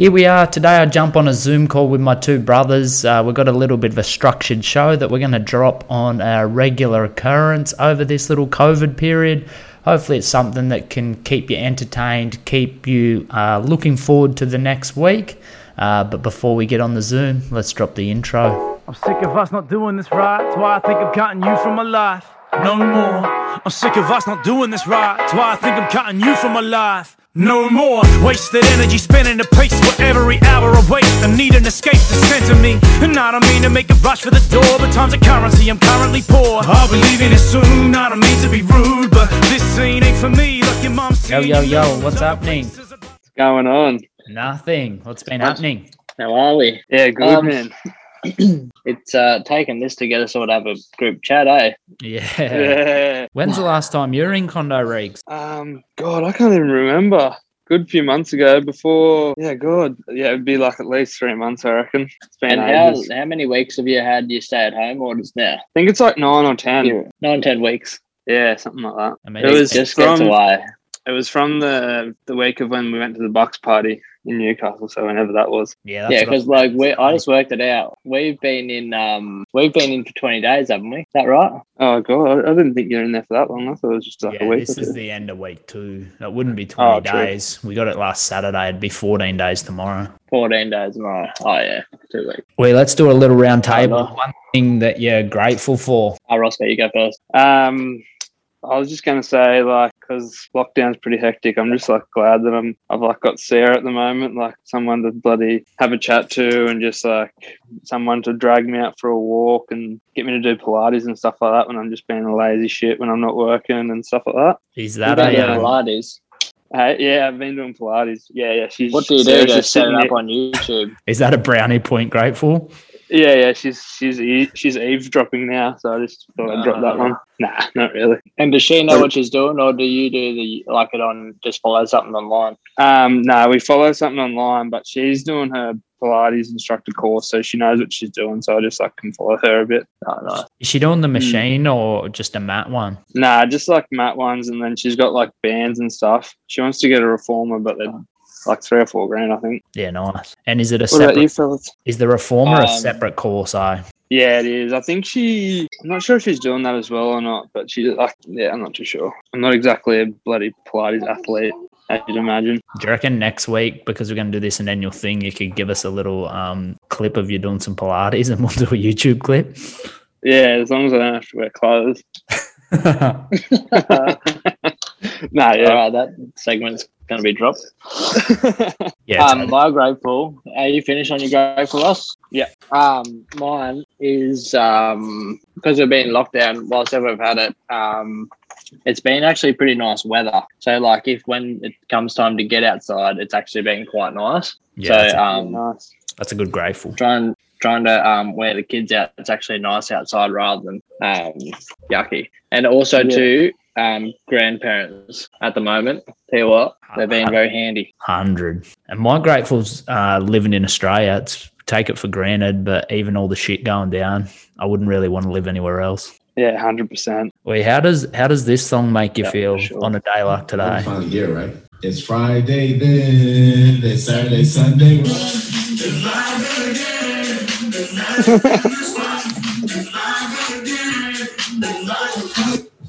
Here we are. Today I jump on a Zoom call with my two brothers. Uh, we've got a little bit of a structured show that we're going to drop on a regular occurrence over this little COVID period. Hopefully, it's something that can keep you entertained, keep you uh, looking forward to the next week. Uh, but before we get on the Zoom, let's drop the intro. I'm sick of us not doing this right. That's why I think I'm cutting you from my life. No more. I'm sick of us not doing this right. That's why I think I'm cutting you from my life. No more wasted energy spinning the pace for every hour I waste. I need an escape to center me. And I don't mean to make a rush for the door, but time's a currency, I'm currently poor. I'll be leaving it soon. I don't mean to be rude, but this scene ain't for me. Like your mom Yo, yo, yo, what's happening? What's going on? Nothing. What's been happening? How are we? Yeah, good Um, man. It's uh, taken this to get us all to have a group chat, eh? Yeah. Yeah. When's the last time you were in Condo Reeks? Um, God, I can't even remember. Good few months ago, before yeah, God, yeah, it'd be like at least three months, I reckon. It's been And how, ages. how many weeks have you had you stay at home orders now? I think it's like nine or ten. Yeah, Nine, ten weeks. Yeah, something like that. I mean, It was Just from gets away. it was from the the week of when we went to the bucks party in Newcastle. So whenever that was. yeah, that's Yeah, because like we, I just worked it out. We've been in, um, we've been in for twenty days, haven't we? Is that right? Oh God, I, I didn't think you were in there for that long. I thought it was just like yeah, a week. this or is the end of week two. It wouldn't be 20 Oh, true. days. We got it last Saturday. It'd be 14 days tomorrow. Fourteen days, right? Oh yeah, two weeks. Well, let's do a little round table. One thing that you're grateful for. Oh, Roscoe, you go first. Um, I was just gonna say, like, because lockdown's pretty hectic. I'm just like glad that I'm I've like got Sarah at the moment, like someone to bloody have a chat to, and just like someone to drag me out for a walk and get me to do Pilates and stuff like that when I'm just being a lazy shit when I'm not working and stuff like that. Is You that a, do um, Pilates. Hey, yeah, I've been doing Pilates. Yeah, yeah. She's What do you do? Sarah's Just set it sitting up there- on YouTube. is that a brownie point grateful? Yeah, yeah. She's she's e- she's eavesdropping now, so I just thought I'd drop that one. Nah, not really. And does she know what she's doing, or do you do the like it on just follow something online? Um, no, we follow something online, but she's doing her Pilates instructor course, so she knows what she's doing. So I just like can follow her a bit. Oh, no. Is she doing the Hmm. machine or just a mat one? Nah, just like mat ones, and then she's got like bands and stuff. She wants to get a reformer, but they're like three or four grand, I think. Yeah, nice. And is it a What about you, separate? fellas? Is the reformer a Um, separate course? I Yeah, it is. I think she. I'm not sure if she's doing that as well or not, but she like. Yeah, I'm not too sure. I'm not exactly a bloody Pilates athlete, as you'd imagine. do you reckon next week because we're going to do this an annual thing, you could give us a little um, clip of you doing some Pilates and we'll do a YouTube clip. Yeah, as long as I don't have to wear clothes. nah, yeah. right, that segment's going to be dropped. yeah, um, totally. my grateful. Are you finished on your grateful us? Yeah. Um, mine is um because we've been in lockdown whilst ever we've had it. Um, it's been actually pretty nice weather. So like if when it comes time to get outside, it's actually been quite nice. yeah, that's, so a, um, nice. that's a good grateful. trying trying to um wear the kids out. It's actually nice outside rather than um yucky. And also Yeah. to um grandparents at the moment. Tell you what, they've been very handy. Hundred. And my grateful's uh, living in Australia. It's take it for granted, but even all the shit going down, I wouldn't really want to live anywhere else. Yeah, hundred percent. Wait, how does how does this song make you Yeah, feel sure. on a day like today? finally here, right? It's Friday then, it's Saturday, Sunday. It's live again. It's live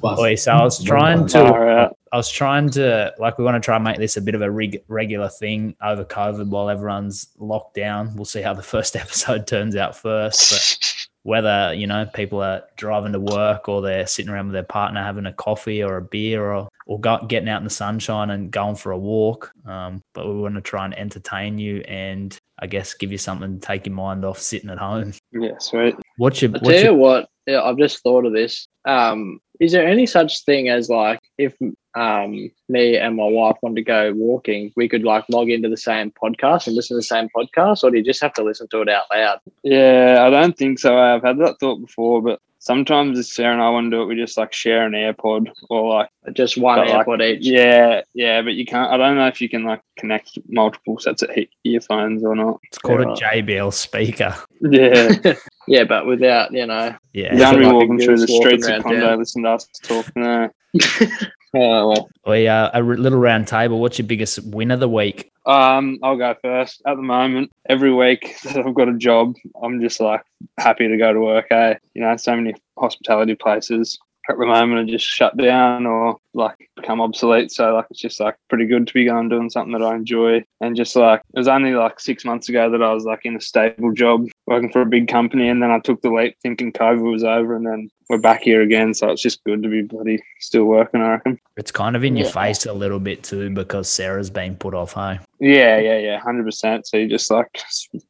Wait, so I was trying to I was trying to like we want to try and make this a bit of a reg- regular thing over COVID while everyone's locked down. We'll see how the first episode turns out first. But whether you know people are driving to work or they're sitting around with their partner having a coffee or a beer or or go, getting out in the sunshine and going for a walk. Um, but we want to try and entertain you and I guess give you something to take your mind off sitting at home. Yes, right. What's your I what's tell you your, what, yeah, I've just thought of this. Um, is there any such thing as like if um me and my wife want to go walking, we could like log into the same podcast and listen to the same podcast, or do you just have to listen to it out loud? Yeah, I don't think so. I've had that thought before, but sometimes if Sarah and I want to do it, we just like share an AirPod or like Just one But, like, AirPod each. yeah, yeah. But you can't. I don't know if you can like connect multiple sets of earphones or not. it's called Yeah. a JBL speaker. Yeah, Yeah, but without you know. Yeah. you don't so be like a walking through the streets of around Condo town. listening to us talk. No. Oh, well, We uh, a little round table. What's your biggest win of the week? Um, I'll go first. At the moment, every week that I've got a job, I'm just like happy to go to work. Eh? You know, so many hospitality places at the moment are just shut down or like become obsolete. So like it's just like pretty good to be going doing something that I enjoy. And just like it was only like six months ago that I was like in a stable job working for a big company, and then I took the leap thinking COVID was over, and then we're back here again. So it's just good to be bloody still working. I reckon. It's kind of in your Yeah. face a little bit too because Sarah's been put off home. Yeah, yeah, yeah, hundred percent. So you just like,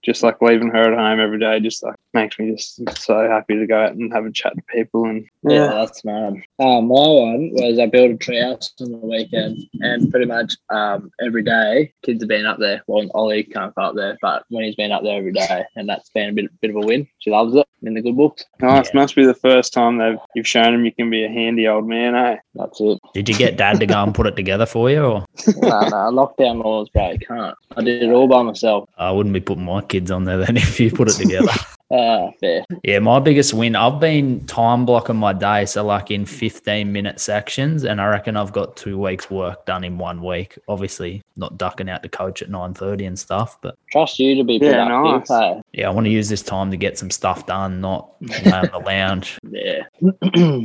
just like leaving her at home every day, just like makes me just so happy to go out and have a chat to people and yeah, that's mad. Um, my one was I built a treehouse on the weekend, and pretty much um, every day kids have been up there. Well, Ollie can't go up there, but when he's been up there every day, and that's been a bit, bit of a win. She loves it in the good books. Nice. Yeah. Must be the first time they've you've shown him you can be a handy old man, eh? That's it. Did you get Dad to go and put it together for you, or no, no, lockdown laws, bro. You can't. I did it all by myself. I wouldn't be putting my kids on there then if you put it together. Ah, fair. Yeah, my biggest win. I've been time blocking my day, so like in fifteen minute sections, and I reckon I've got two weeks' work done in one week. Obviously, not ducking out to coach at nine thirty and stuff, but Trust you to be Yeah, productive. nice. hey? yeah, I want to use this time to get some stuff done, not lay on the lounge. Yeah.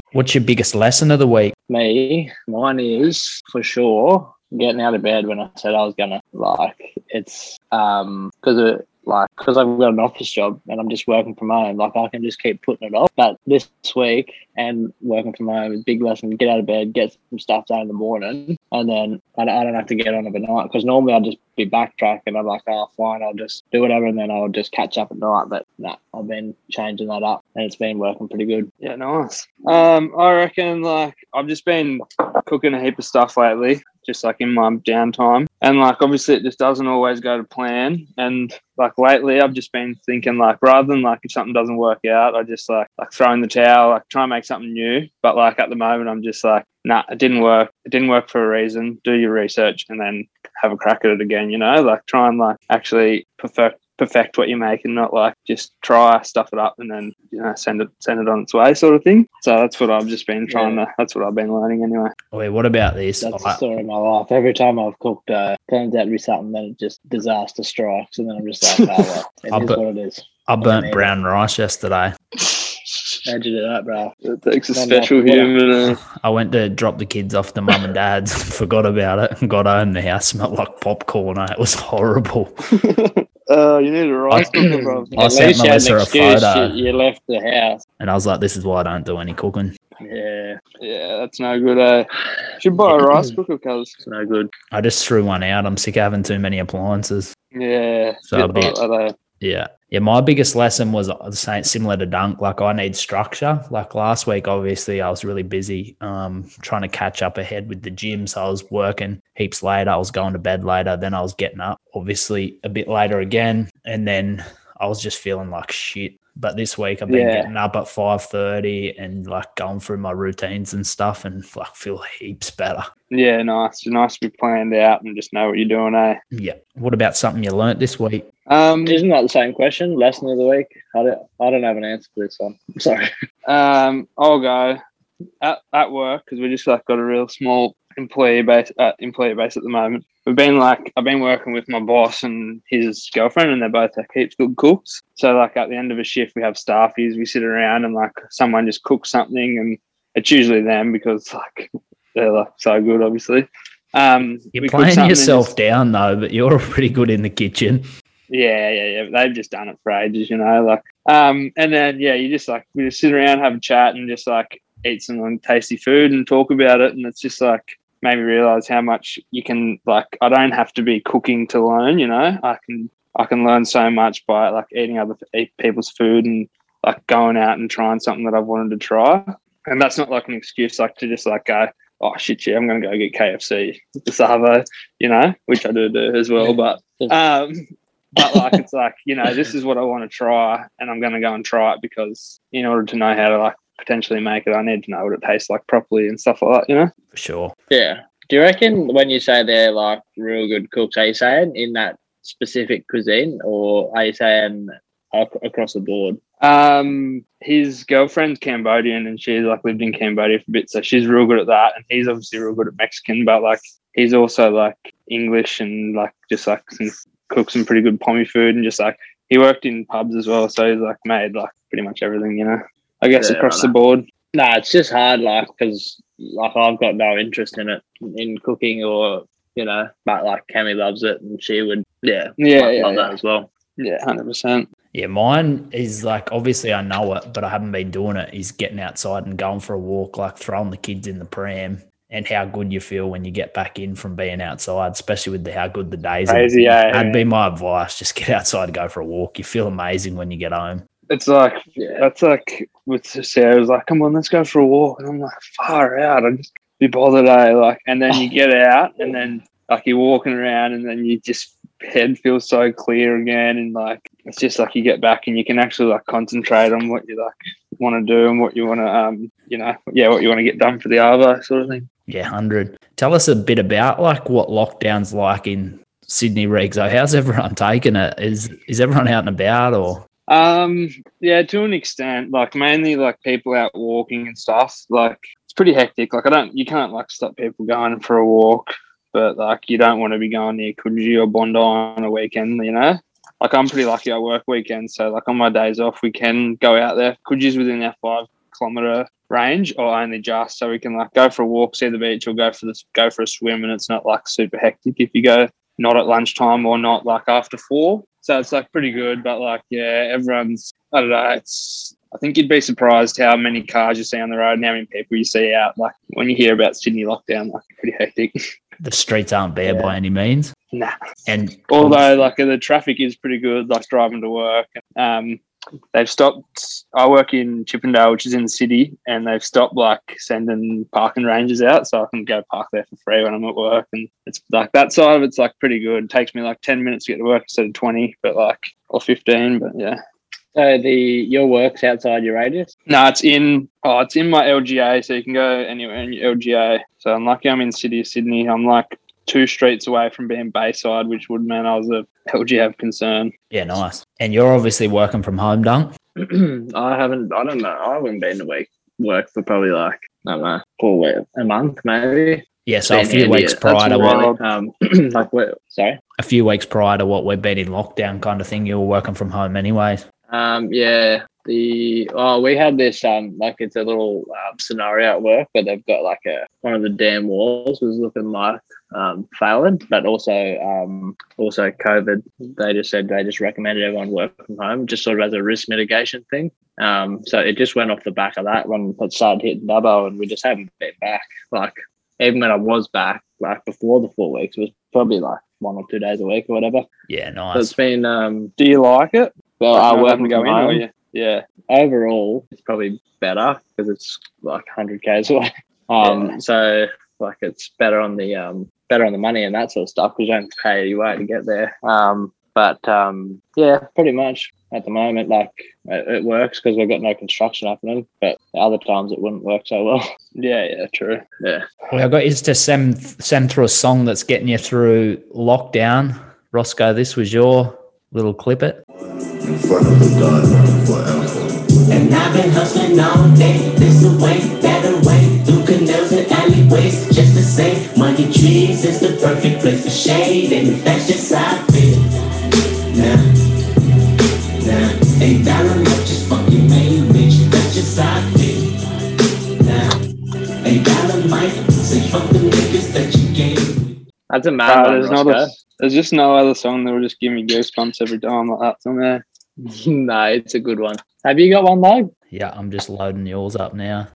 What's your biggest lesson of the week? Me, mine is for sure getting out of bed when I said I was gonna. Like it's um because it like because I've got an office job and I'm just working from home. Like I can just keep putting it off. But this week and working from home is big lesson. Get out of bed, get some stuff done in the morning, and then I don't, I don't have to get on overnight. Because normally I'll just be backtracking. I'm like, oh fine, I'll just do whatever, and then I'll just catch up at night. But no, I've been changing that up, and it's been working pretty good. Yeah, nice. Um, I reckon like I've just been cooking a heap of stuff lately, just like in my downtime. And like obviously it just doesn't always go to plan. And like lately I've just been thinking like rather than like if something doesn't work out, I just like like throw in the towel, like try and make something new. But like at the moment I'm just like, nah, it didn't work. It didn't work for a reason. Do your research and then have a crack at it again, you know? Like try and like actually perfect perfect what you make and not like just try stuff it up and then you know send it send it on its way sort of thing so that's what i've just been trying to that's what i've been learning anyway Wait, what about this? That's the I, story of my life. Every time I've cooked, uh, turns out to be something that it just disaster strikes, and then I'm just like, oh well, it I'll is bet- what it is. I burnt Yeah. brown rice yesterday. How'd you do that, bro? it takes a No, no, special what- human uh, I went to drop the kids off to mum and dad's, forgot about it, and got home. The house smelled like popcorn. It was horrible. Uh you need a rice cooker bro I At sent least you had Melissa a excuse. photo. You, you left the house. And I was like, this is why I don't do any cooking. Yeah, yeah that's no good uh should buy a rice cooker cuz it's no good. I just threw one out. I'm sick of having too many appliances. yeah So a bit bit- like that, uh, Yeah. Yeah. My biggest lesson was the same, similar to Dunk. Like, I need structure. Like last week, obviously, I was really busy um, trying to catch up ahead with the gym. So I was working heaps later. I was going to bed later. Then I was getting up, obviously, a bit later again. And then I was just feeling like shit. But this week I've been Yeah. getting up at five thirty and like going through my routines and stuff, and like feel heaps better. yeah nice nice to be planned out and just know what you're doing eh Yeah. What about something you learnt this week? Um Isn't that the same question? Lesson of the week? I don't, I don't have an answer for this one. I'm sorry. Um, I'll go at, at work because we just like got a real small employee base uh, employee base at the moment. We've been like I've been working with my boss and his girlfriend, and they're both like heaps good cooks. So like at the end of a shift, we have staffies. We sit around and like someone just cooks something, and it's usually them because like they're like so good, obviously. Um, You're playing yourself just- down though, but you're pretty good in the kitchen. Yeah, yeah, yeah. They've just done it for ages, you know. Like, um, and then yeah, you just like we just sit around, have a chat, and just like eat some like, tasty food and talk about it. And it's just like made me realize how much you can like. I don't have to be cooking to learn, you know. I can I can learn so much by like eating other eat people's food and like going out and trying something that I've wanted to try. And that's not like an excuse, like to just like go, oh shit, yeah, I'm gonna go get KFC, the Savo, you know, which I do do as well. But um, but like it's like you know this is what I want to try, and I'm going to go and try it because in order to know how to like potentially make it, I need to know what it tastes like properly and stuff like that. You know? For sure. Yeah. Do you reckon when you say they're like real good cooks, are you saying in that specific cuisine, or are you saying ac- across the board? Um, his girlfriend's Cambodian, and she's like lived in Cambodia for a bit, so she's real good at that. And he's obviously real good at Mexican, but like he's also like English and like just like some, cook some pretty good pommy food, and just like he worked in pubs as well, so he's like made like pretty much everything, you know. I guess Yeah, across I the board. Nah, it's just hard, like because like I've got no interest in it in cooking or you know, but like Cammy loves it and she would yeah Yeah, love, yeah, love yeah. that as well. Yeah, hundred percent. Yeah, mine is like obviously I know it, but I haven't been doing it. Is getting outside and going for a walk, like throwing the kids in the pram, and how good you feel when you get back in from being outside, especially with the, how good the days. Crazy, been. yeah, That'd yeah. be my advice. Just get outside and go for a walk. You feel amazing when you get home. It's like Yeah. that's like with Sarah was like, come on, let's go for a walk. And I'm like, far out. I just be bothered, eh? Like, and then you get out and then like you're walking around and then you just head feels so clear again. And like, it's just like you get back and you can actually like concentrate on what you like want to do and what you want to, um, you know, yeah, what you want to get done for the Arvo sort of thing. Yeah, hundred. Tell us a bit about like what lockdown's like in Sydney, Regs. How's everyone taking it? Is is everyone out and about or? Um, yeah, to an extent, like mainly like people out walking and stuff. Like it's pretty hectic. Like I don't, you can't like stop people going for a walk, but like you don't want to be going near Coogee or Bondi on a weekend, you know. Like I'm pretty lucky. I work weekends, so like on my days off, we can go out there. Could Coogee's within our five kilometer range, or only just, so we can like go for a walk, see the beach, or go for this, go for a swim, and it's not like super hectic if you go not at lunchtime or not like after four. So it's like pretty good, but like yeah, everyone's I don't know. It's I think you'd be surprised how many cars you see on the road and how many people you see out. Like when you hear about Sydney lockdown, like pretty hectic. The streets aren't bare Yeah. by any means. nah. And Although like the traffic is pretty good, like driving to work. Um, they've stopped. I work in Chippendale, which is in the city, and they've stopped like sending parking ranges out, so I can go park there for free when I'm at work. And it's like that side of it's like pretty good. It takes me like ten minutes to get to work instead of twenty, but like or fifteen. But yeah, So the your work's outside your radius. no, it's in. Oh, it's in my LGA, so you can go anywhere in your LGA. So I'm lucky I'm in City of Sydney. I'm like two streets away from being Bayside, which would mean I was a LGA of concern. yeah, nice. And you're obviously working from home, Dunk. I haven't. I don't know. I haven't been to week work for probably like I don't know four weeks, a month maybe. Yeah, so a few handy. weeks That's prior to what wild. Um, like? Sorry. a few weeks prior to what we've been in lockdown kind of thing, you were working from home anyways. Um, yeah. The oh, we had this um like it's a little um, scenario at work, but they've got like a one of the dam walls was looking like um failing, but also um also COVID. They just said they just recommended everyone work from home, just sort of as a risk mitigation thing. Um, so it just went off the back of that when it started hitting Dubbo, and we just haven't been back. Like even when I was back, like before the four weeks, it was probably like one or two days a week or whatever. Yeah, So it's nice. been um Do you like it? Well, Like, I not work having to go in, or home? Yeah. overall it's probably better because it's like 100 k's away um Yeah. so like it's better on the um better on the money and that sort of stuff because you don't pay your way to get there um but um yeah pretty much at the moment like it, it works because we've got no construction happening but other times it wouldn't work so well Yeah, yeah, true. yeah Well, I got you to send send through a song that's getting you through lockdown. Roscoe, this was your little clip it. In front of the gun forever. And I've been hustling all day, this away, that away, through canals and alleyways, just to say, money trees is the perfect place for shade, and that's just how I feel. Now, now, ain't dollar much is fucking made rich, that's just how I feel. Now, ain't dollar might say fuck the niggas that. That's a mad Uh, one, there's not Roscoe. a, there's just no other song that will just give me goosebumps every time like that's on there. no it's a good one have you got one though Yeah, I'm just loading yours up now.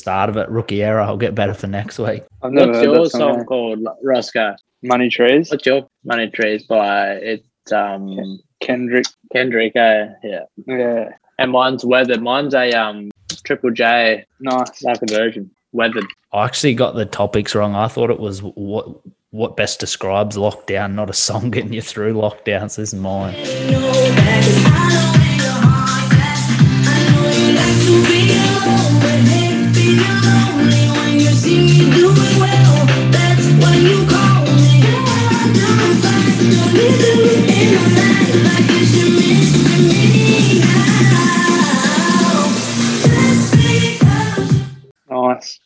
Start of it. Rookie error. I'll get better for next week. I've never what's heard your that song song. called Roscoe Money Trees. what's your money trees by it's um Kendrick. Kendrick, uh, yeah. Yeah, And mine's weathered. Mine's a um triple J nice. like a version. Weathered. I actually got the topics wrong. I thought it was what what best describes lockdown, not a song getting you through lockdowns. This is mine.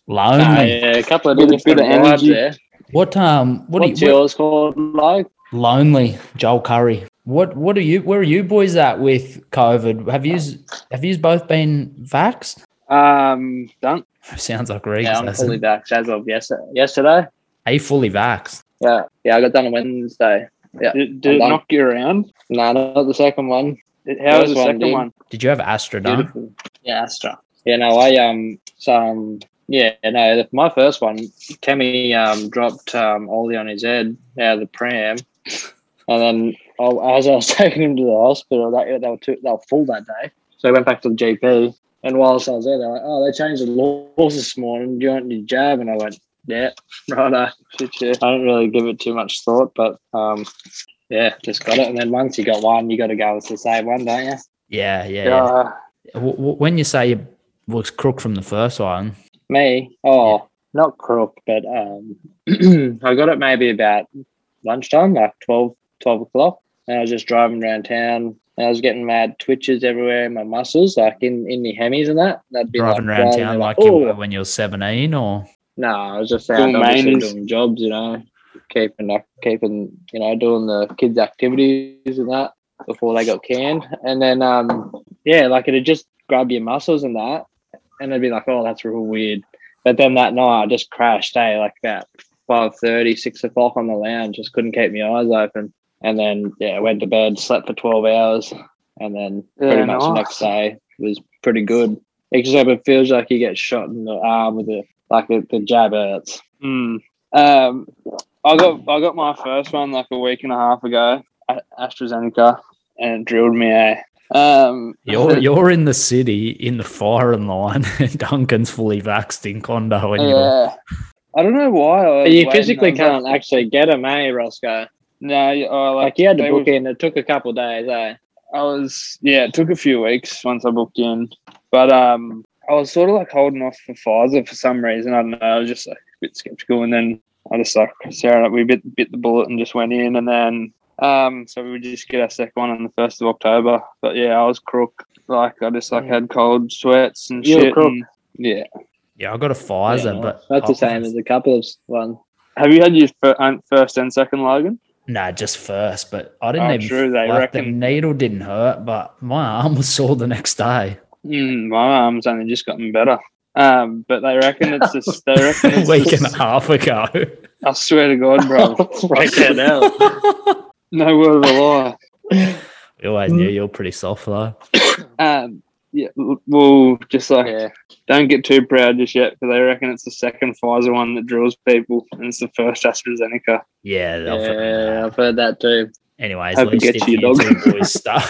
Lonely. Nah, yeah, a couple of Bit different bit of energy. there. What um what What's are you yours called, like? lonely, Joel Corry? What what are you where are you boys at with COVID? Have you have you both been vaxxed? Um, done. Sounds like Regs. Yeah, I'm hasn't fully it? back as of yesterday. Yesterday? Are you fully vaxxed? Yeah, yeah, I got done on Wednesday. Yeah, Did, did it done. knock you around? No, not the second one. How was the second did. one? Did you have Astra done? Beautiful. Yeah, Astra. Yeah, no, I um, so um, yeah, no, the- my first one, Kemi um dropped um Ollie on his head out of the pram, and then I, as I was taking him to the hospital, that they were too, they were full that day, so I went back to the GP, and whilst I was there, they're like, "Oh, they changed the laws this morning. Do you want your jab?" And I went, "Yeah, righto." Shit. I don't really give it too much thought, but um, yeah, just got it. And then once you got one, you got to go with the same one, don't you? Yeah, yeah. Yeah. yeah. W- w- when you say you was crook from the first one, Me? Oh, not crook, but um, I got it maybe about lunchtime, like 12, 12 o'clock. And I was just driving around town. And I was getting mad twitches everywhere in my muscles, like in, in the hemis and that. That'd be driving like, around driving town and like like, you were when you were seventeen, or No, I was just Doing out obviously doing jobs, you know, keeping like keeping, you know, doing the kids' activities and that before they got canned. And then um yeah, like it'd just grab your muscles and that and it'd be like, Oh, that's real weird. But then that night I just crashed, eh, like about 5.30, 6 o'clock on the lounge, just couldn't keep my eyes open. And then yeah, went to bed, slept for twelve hours, and then pretty Yeah, much the next day was pretty good. Except it feels like you get shot in the arm with a like the, the jab hurts. Mm. Um, I got I got my first one like a week and a half ago, A- AstraZeneca, and it drilled me. Eh? Um, you're you're in the city in the firing line, and Duncan's fully vaxxed in condo, and yeah. I don't know why. I you waiting. physically can't actually get them, eh, Roscoe? No, you- oh, like, Like you had to book were- in. It took a couple of days, eh? I was yeah, it took a few weeks once I booked in, but um, I was sort of like holding off for Pfizer for some reason. I don't know. I was just like a bit skeptical, and then I just like Sarah, we bit bit the bullet and just went in, and then um, so we would just get our second one on the first of October. But yeah, I was crook. Like I just like had cold sweats and You were shit. crook. and- yeah. yeah, I got a Pfizer, Yeah, but that's the I- same as a couple of one. Have you had your um, first and second, Logan? Nah, just first, but I didn't Oh, even. true, they like, the needle didn't hurt, but my arm was sore the next day. Mm, my arm's only just gotten better. Um, but they reckon it's just they reckon a week and a half ago. I swear to God, bro. Freaking hell. no word of a lie. we always knew you were pretty soft though. Um, yeah, l- well, just like Yeah. don't get too proud just yet because they reckon it's the second Pfizer one that drills people, and it's the first AstraZeneca. Yeah, Yeah. I've heard that too. Anyways, Hope at it least gets if you, you dog. two boys start,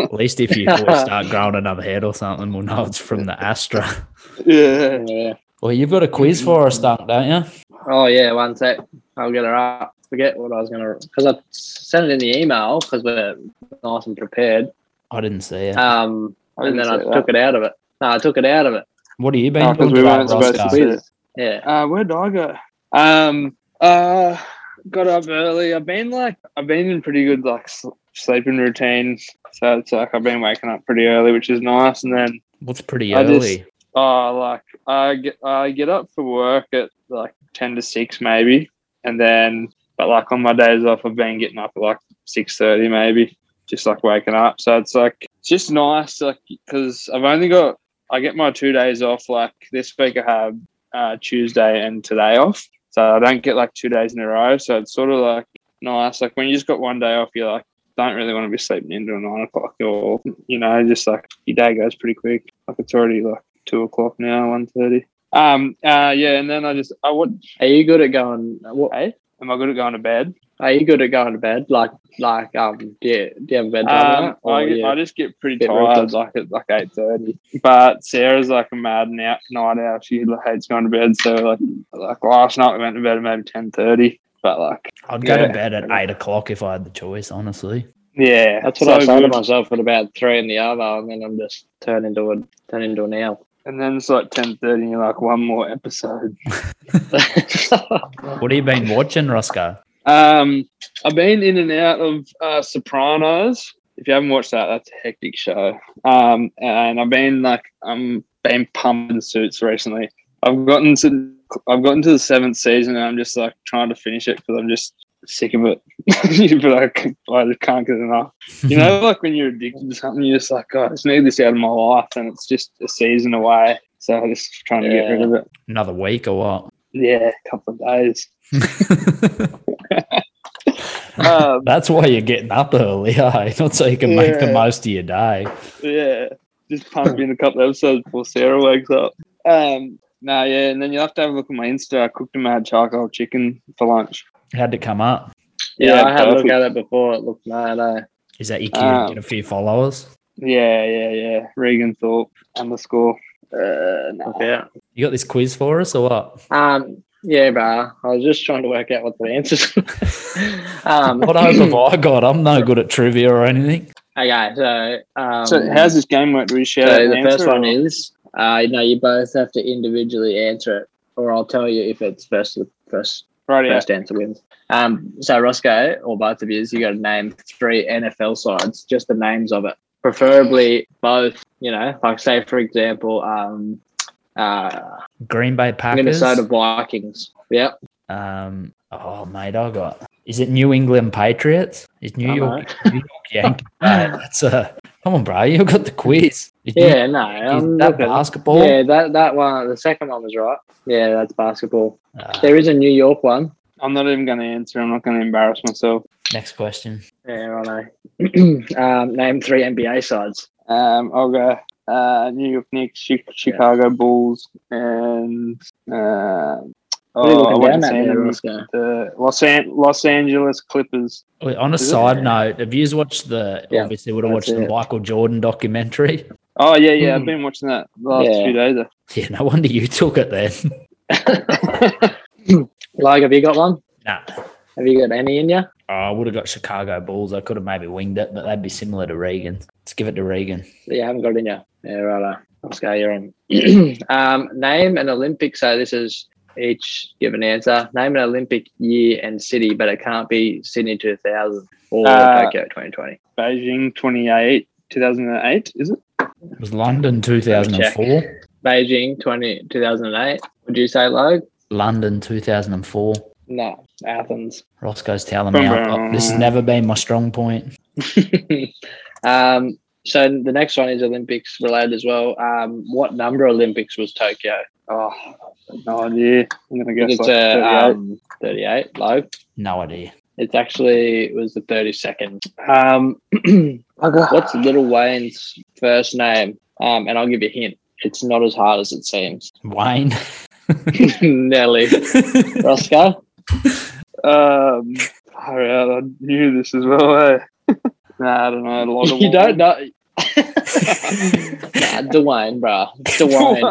at least if you boys start growing another head or something, we'll know it's from the Astra. Yeah, Yeah. Well, you've got a quiz for us, Dunk, don't you? Oh yeah, one sec. I'll get her up. Forget what I was gonna because I sent it in the email because we're nice and prepared. I didn't see it. Um, I and then I see took it out of it. No, I took it out of it. what have you been Oh, 'cause doing we today, weren't supposed to Roscoe? see it. Yeah. Uh, where did I go? Um, uh, got up early. I've been like, I've been in pretty good like sleeping routine. So it's like I've been waking up pretty early, which is nice. And then What's pretty I just- early? Oh, like I get I get up for work at like ten to six maybe, and then but like on my days off, I've been getting up at like six thirty maybe, just like waking up. So it's like it's just nice, like because I've only got I get my two days off. Like this week, I have uh, Tuesday and today off, so I don't get like two days in a row. So it's sort of like nice. Like when you just got one day off, you're like don't really want to be sleeping into nine o'clock or you know just like your day goes pretty quick. Like it's already like two o'clock now, one thirty. Um. Uh. Yeah. And then I just I would. Are you good at going? What? Hey. Am I good at going to bed? Are you good at going to bed? Like, like, um, do you, do you have a bedtime? Um, I, you- I just get pretty bit tired, like at like eight thirty. But Sarah's like a mad now, night owl. She hates going to bed. So like, like last night we went to bed at maybe ten thirty. But like, I'd go Yeah. to bed at eight o'clock if I had the choice, honestly. yeah, That's what I so say to myself at about three in the hour, and then I'm just turn into a turn into an owl. And then it's like ten thirty, and you're like one more episode. What have you been watching, Roscoe? Um, I've been in and out of uh, Sopranos. If you haven't watched that, that's a hectic show. Um, and I've been like, I'm been pumping suits recently. I've gotten to, I've gotten to the seventh season, and I'm just like trying to finish it because I'm just sick of it. but i just can't get enough. You know, like when you're addicted to something, you're just like, God, I just need this out of my life, and it's just a season away. So I'm just trying to get rid of it. Another week or what? Yeah, a couple of days. Um, That's why you're getting up early, eh? Not so you can make the most of your day. Yeah, just pump in a couple episodes before Sarah wakes up. Um, no, yeah, and then you'll have to have a look at my Insta. I cooked a mad charcoal chicken for lunch. How'd it come up? yeah, Yeah, I had a look at it before. It looked mad. Eh? Is that your cue Um, get a few followers? Yeah, yeah, yeah. Regan Thorpe underscore. Uh, no. Yeah. You got this quiz for us or what? Um. Yeah, bro. I was just trying to work out what the answers. were. um. What hope have I got? I'm no good at trivia or anything. Okay, so um, So how's this game work? Do we share so the the first one or- is uh, no, you both have to individually answer it, or I'll tell you if it's first first right? Yeah. first answer wins. Um, so Roscoe, or both of you, you got to name three NFL sides, just the names of it, preferably both. You know, like say for example, um, uh, Green Bay Packers. Minnesota Vikings. Yep. Um, oh, mate, I got. Is it New England Patriots? Is New York, New York Yankees? Mate, that's a. Come on, bro. you've got the quiz. Is New- Yeah, no, is I'm that looking. basketball? Yeah, that that one, the second one was right. Yeah, that's basketball. Uh, There is a New York one. I'm not even going to answer. I'm not going to embarrass myself. next question. Yeah, I know. um, name three NBA sides. Um, I'll go uh, New York Knicks, Chi- Chicago Bulls, and uh, What are you oh, I went to at see there, them, Roscoe? the Los, An- Los Angeles Clippers. Wait, on a Is it? side note, have you watched the? Yeah, obviously, would have that's watched the. Michael Jordan documentary. Oh yeah, yeah. I've Hmm. been watching that the last Yeah. few days. Yeah, no wonder you took it then. like, have you got one? nah, Have you got any in you? oh, I would have got Chicago Bulls. I could have maybe winged it, but that'd be similar to Regan. Let's give it to Regan. You haven't got it in you. Yeah, right. Roscoe, you're on. um, name an Olympic. So this is each give an answer. Name an Olympic year and city, but it can't be Sydney 2000 or Uh, Tokyo 2020. Beijing 28, 2008, is it? It was London 2004. Beijing 20, 2008. Would you say, Logue? London 2004. No, Athens. Roscoe's telling me out. Oh, this has never been my strong point. um, so the next one is Olympics related as well. Um, what number Olympics was Tokyo? Oh, no idea. I'm gonna guess It's like uh, 38. um, 38. Low. No idea. It's actually it was the 32nd. Um, what's Little Wayne's first name? Um, and I'll give you a hint. It's not as hard as it seems. Wayne. Nelly. Roscoe? Um, far out, I knew this as well. Eh? nah, I don't know. A lot of You don't know. Nah, Dwayne, bro. Dwayne.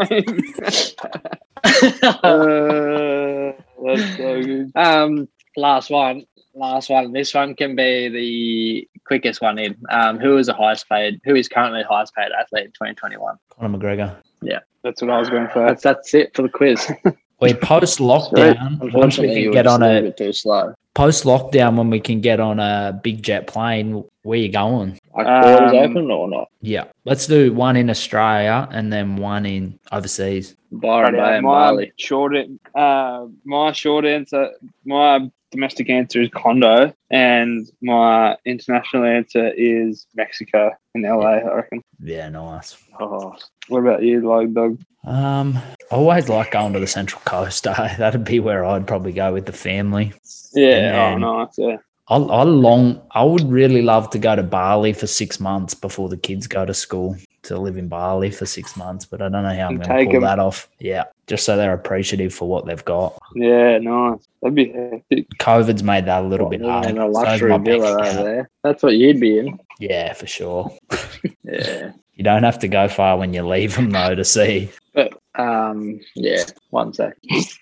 uh, that's so good. um, last one. Last one. This one can be the quickest one in. Um, who is the highest paid? Who is currently the highest paid athlete in 2021? Conor McGregor. Yeah, that's what I was going for. That's that's it for the quiz. We post lockdown. Once we Unfortunately, can get on just a a bit too slow. post lockdown, when we can get on a big jet plane, where you going? Like borders Um, open or not? Yeah, let's do one in Australia and then one in overseas. Byron Bay and my Bali. short, uh, my short answer, my domestic answer is condo, and my international answer is Mexico in LA. I reckon. Yeah, nice. Oh, what about you, like dog? Um, I always like going to the Central Coast. Eh? That'd be where I'd probably go with the family. Yeah, And oh nice. Yeah, I, I long. I would really love to go to Bali for six months before the kids go to school. to live in Bali for six months, but I don't know how I'm going to pull 'em. that off. Yeah, just so they're appreciative for what they've got. Yeah, nice. That'd be hectic. COVID's made that a little bit hard. in a luxury villa account. there. That's what you'd be in. Yeah, for sure. Yeah. You don't have to go far when you leave them though to see. But um, yeah. One sec.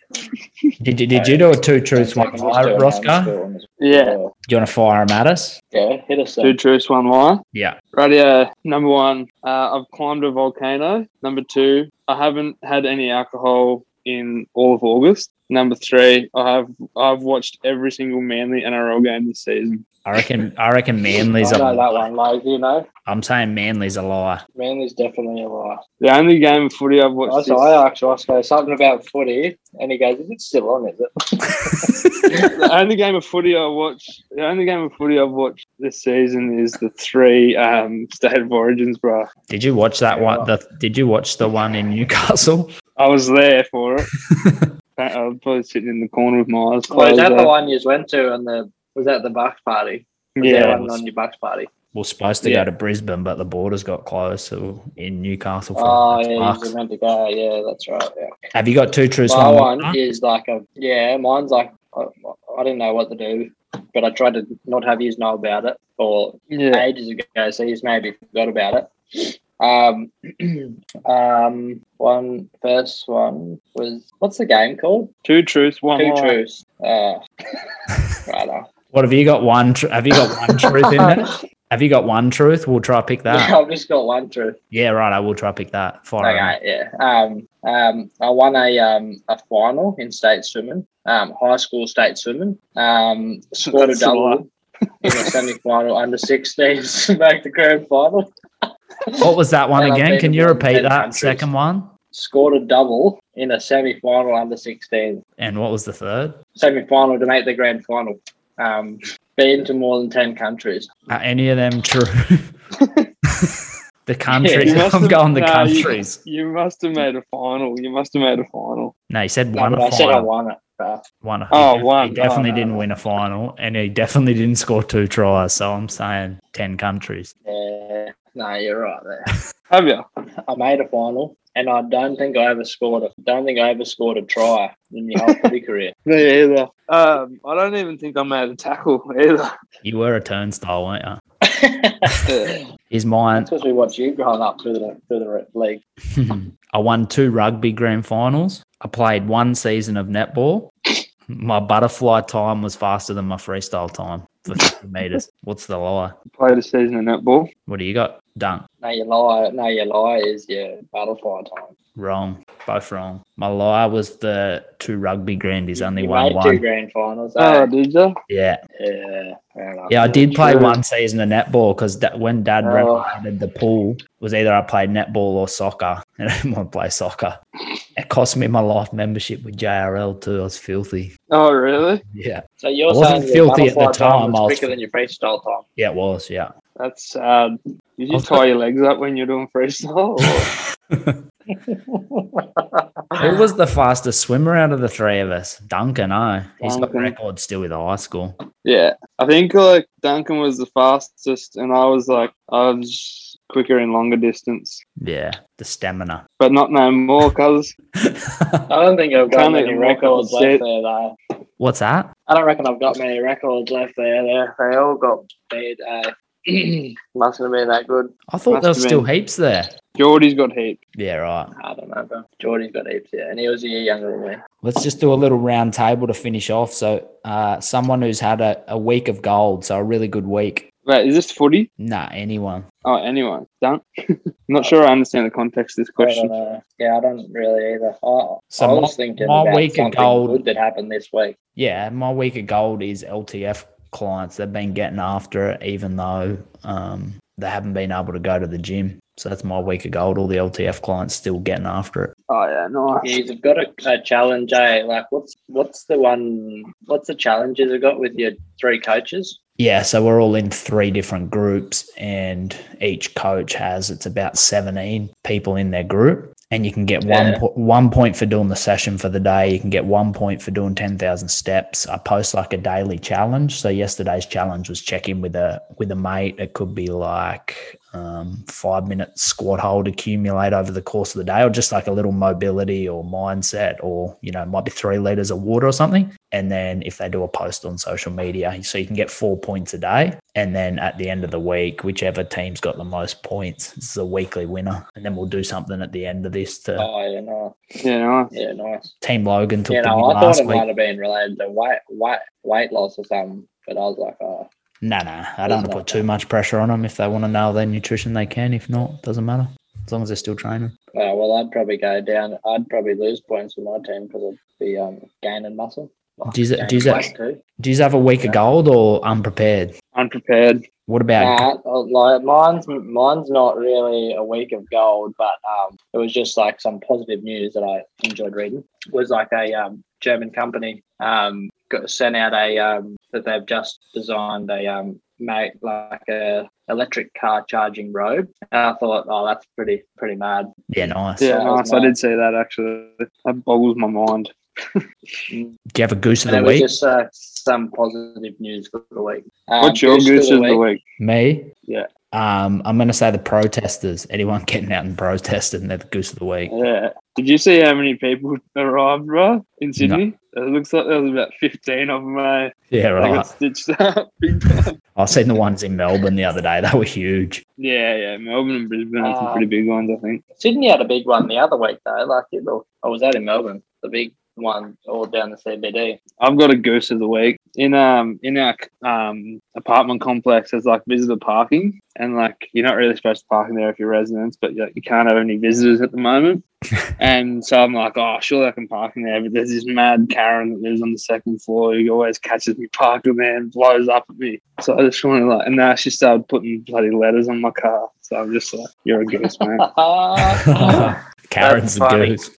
Did you did you do a two truths one lie, doing Roscoe? Yeah. Do you want to fire them at us? Yeah. Hit us. Two truths, one lie. Yeah. Radio number one, uh, I've climbed a volcano. Number two, I haven't had any alcohol in all of August. Number three, I have I've watched every single Manly NRL game this season. I reckon I reckon Manly's I a know that one. Like you know, I'm saying Manly's a lie. Manly's definitely a lie. The only game of footy I've watched. So this- I asked Roscoe something about footy, and he goes, "Is it still on? Is it?" the only game of footy I watched. The only game of footy I've watched this season is the three um, state of origins, bro. Did you watch that one? The, did you watch the one in Newcastle? I was there for it. I was probably sitting in the corner with my eyes is closed. that the one you went to? And the was that the Bucks party? Was yeah, there it was. on your Bucks party. We're supposed to Yeah. go to Brisbane, but the borders got closed, so in Newcastle for Oh yeah, Bucks. you meant to go. Yeah, that's right. Yeah. Have you got two truths? My one one is like a yeah. Mine's like I, I didn't know what to do, but I tried to not have you know about it or yeah. ages ago, so he's maybe forgot about it. Um, um, one first one was what's the game called? Two truths, one Two lie. truths. Uh, right. What have you got? One? Tr- have you got one truth in there? Have you got one truth? We'll try pick that. Yeah, I've just got one truth. Yeah, right. I will try pick that. Fire away. Okay, yeah. Um, um, I won a um a final in state swimming, um, high school state swimming. Um, scored a That's a lot. double in the semi final under 16s to make the grand final. What was that one again? Can you repeat that countries. second one? Scored a double in a semi final under 16. And what was the third? Semi final to make the grand final. Um, been to more than 10 countries. Are any of them true? the countries. You must I'm have- going the no, countries. You must have made a final. You must have made a final. No, he said No, one but I said I won it. bruh. One. a- he Oh, one. He definitely Oh, didn't win a final, and he definitely didn't score two tries. So I'm saying ten countries. Yeah, no, you're right there. Have you? I made a final, and I don't think I ever scored a don't think I ever scored a try in my whole footy career. Me either. Um, I don't even think I made a tackle either. You were a turnstile, weren't you? Is mine. That's because we watched you growing up through the through the league. I won two rugby grand finals. I played one season of netball. My butterfly time was faster than my freestyle time for 50 meters. What's the lie? Played a season of netball. What do you got? Dunk. No, you lie. No, you lie is your butterfly time. Wrong. Both wrong. My lie was the two rugby grandies, only you won made two one. grand finals. Oh, eh? did you? Yeah. yeah, fair. Yeah, I did play True. one season of netball because da- when dad Oh. renovated the pool, was either I played netball or soccer, and I didn't want to play soccer. It cost me my life membership with JRL too. I was filthy. Oh, really? Yeah. So you're I wasn't filthy at the time, time I was was- quicker than your freestyle time? Yeah, it was. Yeah. That's sad. Did you I've tie your legs up when you're doing freestyle? Who was the fastest swimmer out of the three of us? Duncan, oh. He's got Duncan. record still with high school. yeah, I think like Duncan was the fastest, and I was like I was quicker in longer distance, Yeah, the stamina. but not no more, cuz. I don't think I've got Can't many even walk up records left there though. What's that? I don't reckon I've got many records left there. There, they all got beat. Uh, mustn't have been that good. I thought there was still been. heaps there. Geordie's got heaps. Yeah, right. I don't know, bro. Jordy's got heaps, yeah, and he was a year younger than me. Let's just do a little round table to finish off. So, uh, someone who's had a, a week of gold, so a really good week. Wait, is this footy? Nah, anyone. Oh, anyone? Don't. not sure I understand the context of this question. know. Yeah, I don't really either. I, So I my- was thinking my about week of something gold- good that happened this week. Yeah, my week of gold is LTF clients. They've been getting after it, even though um, they haven't been able to go to the gym. So that's my week of gold. All the LTF clients still getting after it. Oh yeah, nice. Yeah, you've got a, a challenge, eh? Like, what's what's the one? What's the challenge you've got with your three coaches? Yeah, so we're all in three different groups, and each coach has it's about seventeen people in their group, and you can get one po- one point for doing the session for the day. You can get one point for doing ten thousand steps. I post like a daily challenge. So yesterday's challenge was check in with a with a mate. It could be like um, five minute squat hold accumulate over the course of the day, or just like a little mobility or mindset, or you know, might be three liters of water or something. And then if they do a post on social media, so you can get four points a day. And then at the end of the week, whichever team's got the most points is a weekly winner. And then we'll do something at the end of this to Oh yeah, no, Yeah, nice. yeah, nice. Team Logan took Yeah, the no, I thought it week. might have been related to weight, weight, weight loss or something, but I was like, oh, No, no, I don't want to put too much pressure on them. If they want to nail their nutrition, they can. If not, doesn't matter. As long as they're still training. oh, well, I'd probably go down. I'd probably lose points with my team because I'd be um, gaining muscle. Like, Do you- do you- weight too. Do you have a week of gold or unprepared? Unprepared. What about Nah, uh, like mine's mine's not really a week of gold, but um, it was just like some positive news that I enjoyed reading. It was like a um, German company um, got sent out a um, that they've just designed a um, make like a electric car charging road, and I thought, oh, that's pretty pretty mad. yeah, nice. Yeah, that nice. I did see that actually. That boggles my mind. Do you have a goose of the it week? just uh, some positive news for the week. Um, What's your goose of the week? Me? Yeah. Um, I'm gonna say the protesters. Anyone getting out and protesting, they're the goose of the week. Yeah. Did you see how many people arrived, bro, in Sydney? It looks like there was about 15 of them, eh? Yeah, They right. got stitched up. I've seen the ones in Melbourne the other day. They were huge. Yeah, yeah. Melbourne and Brisbane had some Um, pretty big ones, I think. Sydney had a big one the other week though. Like it, I was out in Melbourne, the big one all down the CBD. I've got a goose of the week. In um in our um apartment complex there's like visitor parking and like you're not really supposed to park in there if you're residents, but like, you can't have any visitors at the moment. and so I'm like, oh surely I can park in there, but there's this mad Karen that lives on the second floor who always catches me parking there and blows up at me. So I just want to like and now she started putting bloody letters on my car. So I'm just like, you're a goose, man. Karen's the funny. goose.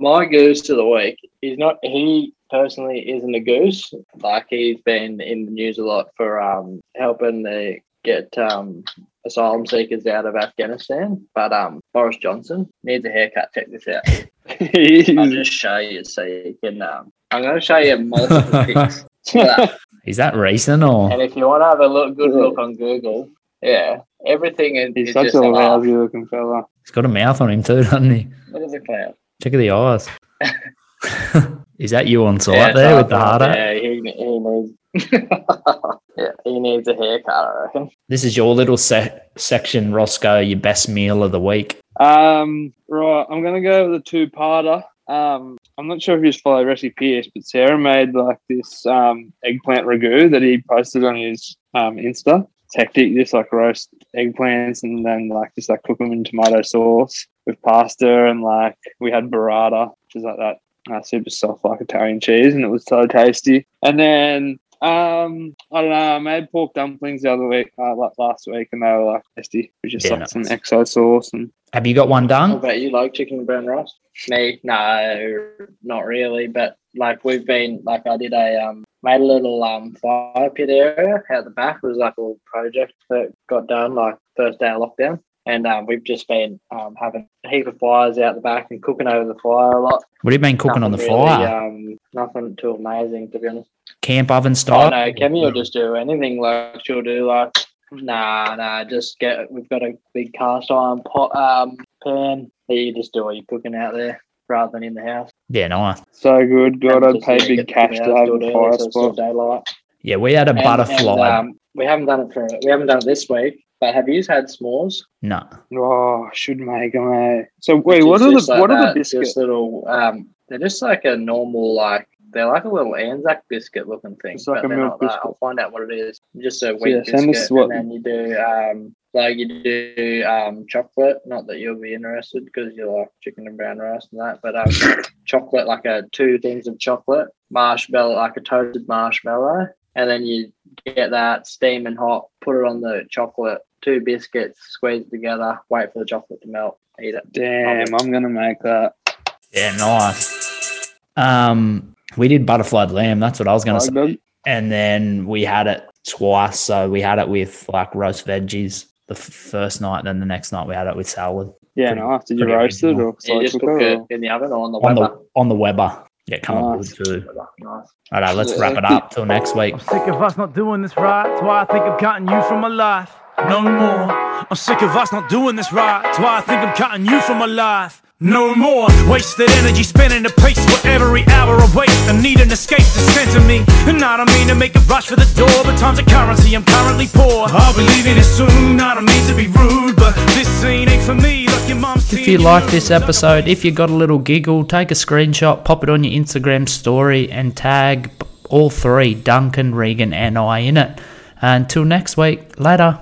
My goose of the week is not he personally isn't a goose. Like he's been in the news a lot for um helping the get um asylum seekers out of Afghanistan. But um Boris Johnson needs a haircut. Check this out. I'll just show you so you can um I'm gonna show you multiple pics. Check that. Is that recent or? And if you want to have a look, good look on Google, yeah, everything is, He's is such just a a lousy looking fella. He's got a mouth on him too, doesn't he? Look at the clown. Check the eyes. Is that you on site Yeah, there with the out? Yeah, he, he needs. yeah, he needs a haircut. I reckon. This is your little se- section, Roscoe. Your best meal of the week. Um, right, I'm gonna go with a two-parter. Um, I'm not sure if you just follow Recipe Pierce, but Sarah made like this um eggplant ragu that he posted on his um Insta. It's hectic, just like roast eggplants and then like just like cook them in tomato sauce with pasta and like we had burrata, which is like that uh, super soft like Italian cheese, and it was so tasty. And then um, I don't know. I made pork dumplings the other week, uh, like last week, and they were like tasty. We just Yeah, like some nice. XO sauce and Have you got one What done? about you? Like chicken and brown rice? Me? No, not really. But like we've been like I did a um made a little um fire pit area out the back. It was like a little project that got done like first day of lockdown. And um, we've just been um, having a heap of fires out the back and cooking over the fire a lot. What have you been cooking on the really, fire? Um, nothing too amazing to be honest. Camp oven Oh style? no, Kemi will just do anything like she'll do like nah nah just get we've got a big cast iron pot um pan that you just do all your cooking out there rather than in the house. Yeah, nice. so good. God, I'd pay big cash to have a it early fire so it's still spot. daylight. Yeah, we had a And- butterfly. and, um, we haven't done it for we haven't done it this week, but have you had s'mores? no. Oh, should make them. Eh? So wait, what are the like what are the that, biscuits? Little um they're just like a normal like they're like a little Anzac biscuit looking thing. It's like but a milk not that. biscuit. I'll find out what it is. Just a wheat yeah, send us biscuit. what- And then you do um like you do um chocolate, not that you'll be interested because you like chicken and brown rice and that, but um chocolate like a two things of chocolate, marshmallow like a toasted marshmallow, and then you get that steaming hot, put it on the chocolate, two biscuits, squeeze it together, wait for the chocolate to melt, eat it. Damn, I'm gonna make that. Yeah, nice. Um, we did butterflied lamb. That's what I was going to say. Like. And then we had it twice. So we had it with like roast veggies the f- first night, then the next night we had it with salad Yeah, Pretty- nice. Did you pretty roast it original. or You just cook cook it? it or- in the oven or on the on Weber. the on the Weber. Yeah, come on, Nice. good too. Nice. All right, let's wrap it up till next week. I'm sick of us not doing this right. That's why I think I'm cutting you from my life. No more. I'm sick of us not doing this right. That's why I think I'm cutting you from my life. No more wasted energy spinning the pace where every hour I wait. I need an escape to center me. And I don't mean to make a rush for the door, but time's a currency, I'm currently poor. I'll be leaving it soon. I don't mean to be rude, but this scene ain't for me. Like your mom's If you like this episode, if you got a little giggle, take a screenshot, pop it on your Instagram story, and tag all three Duncan, Regan, and I in it. Until next week, later.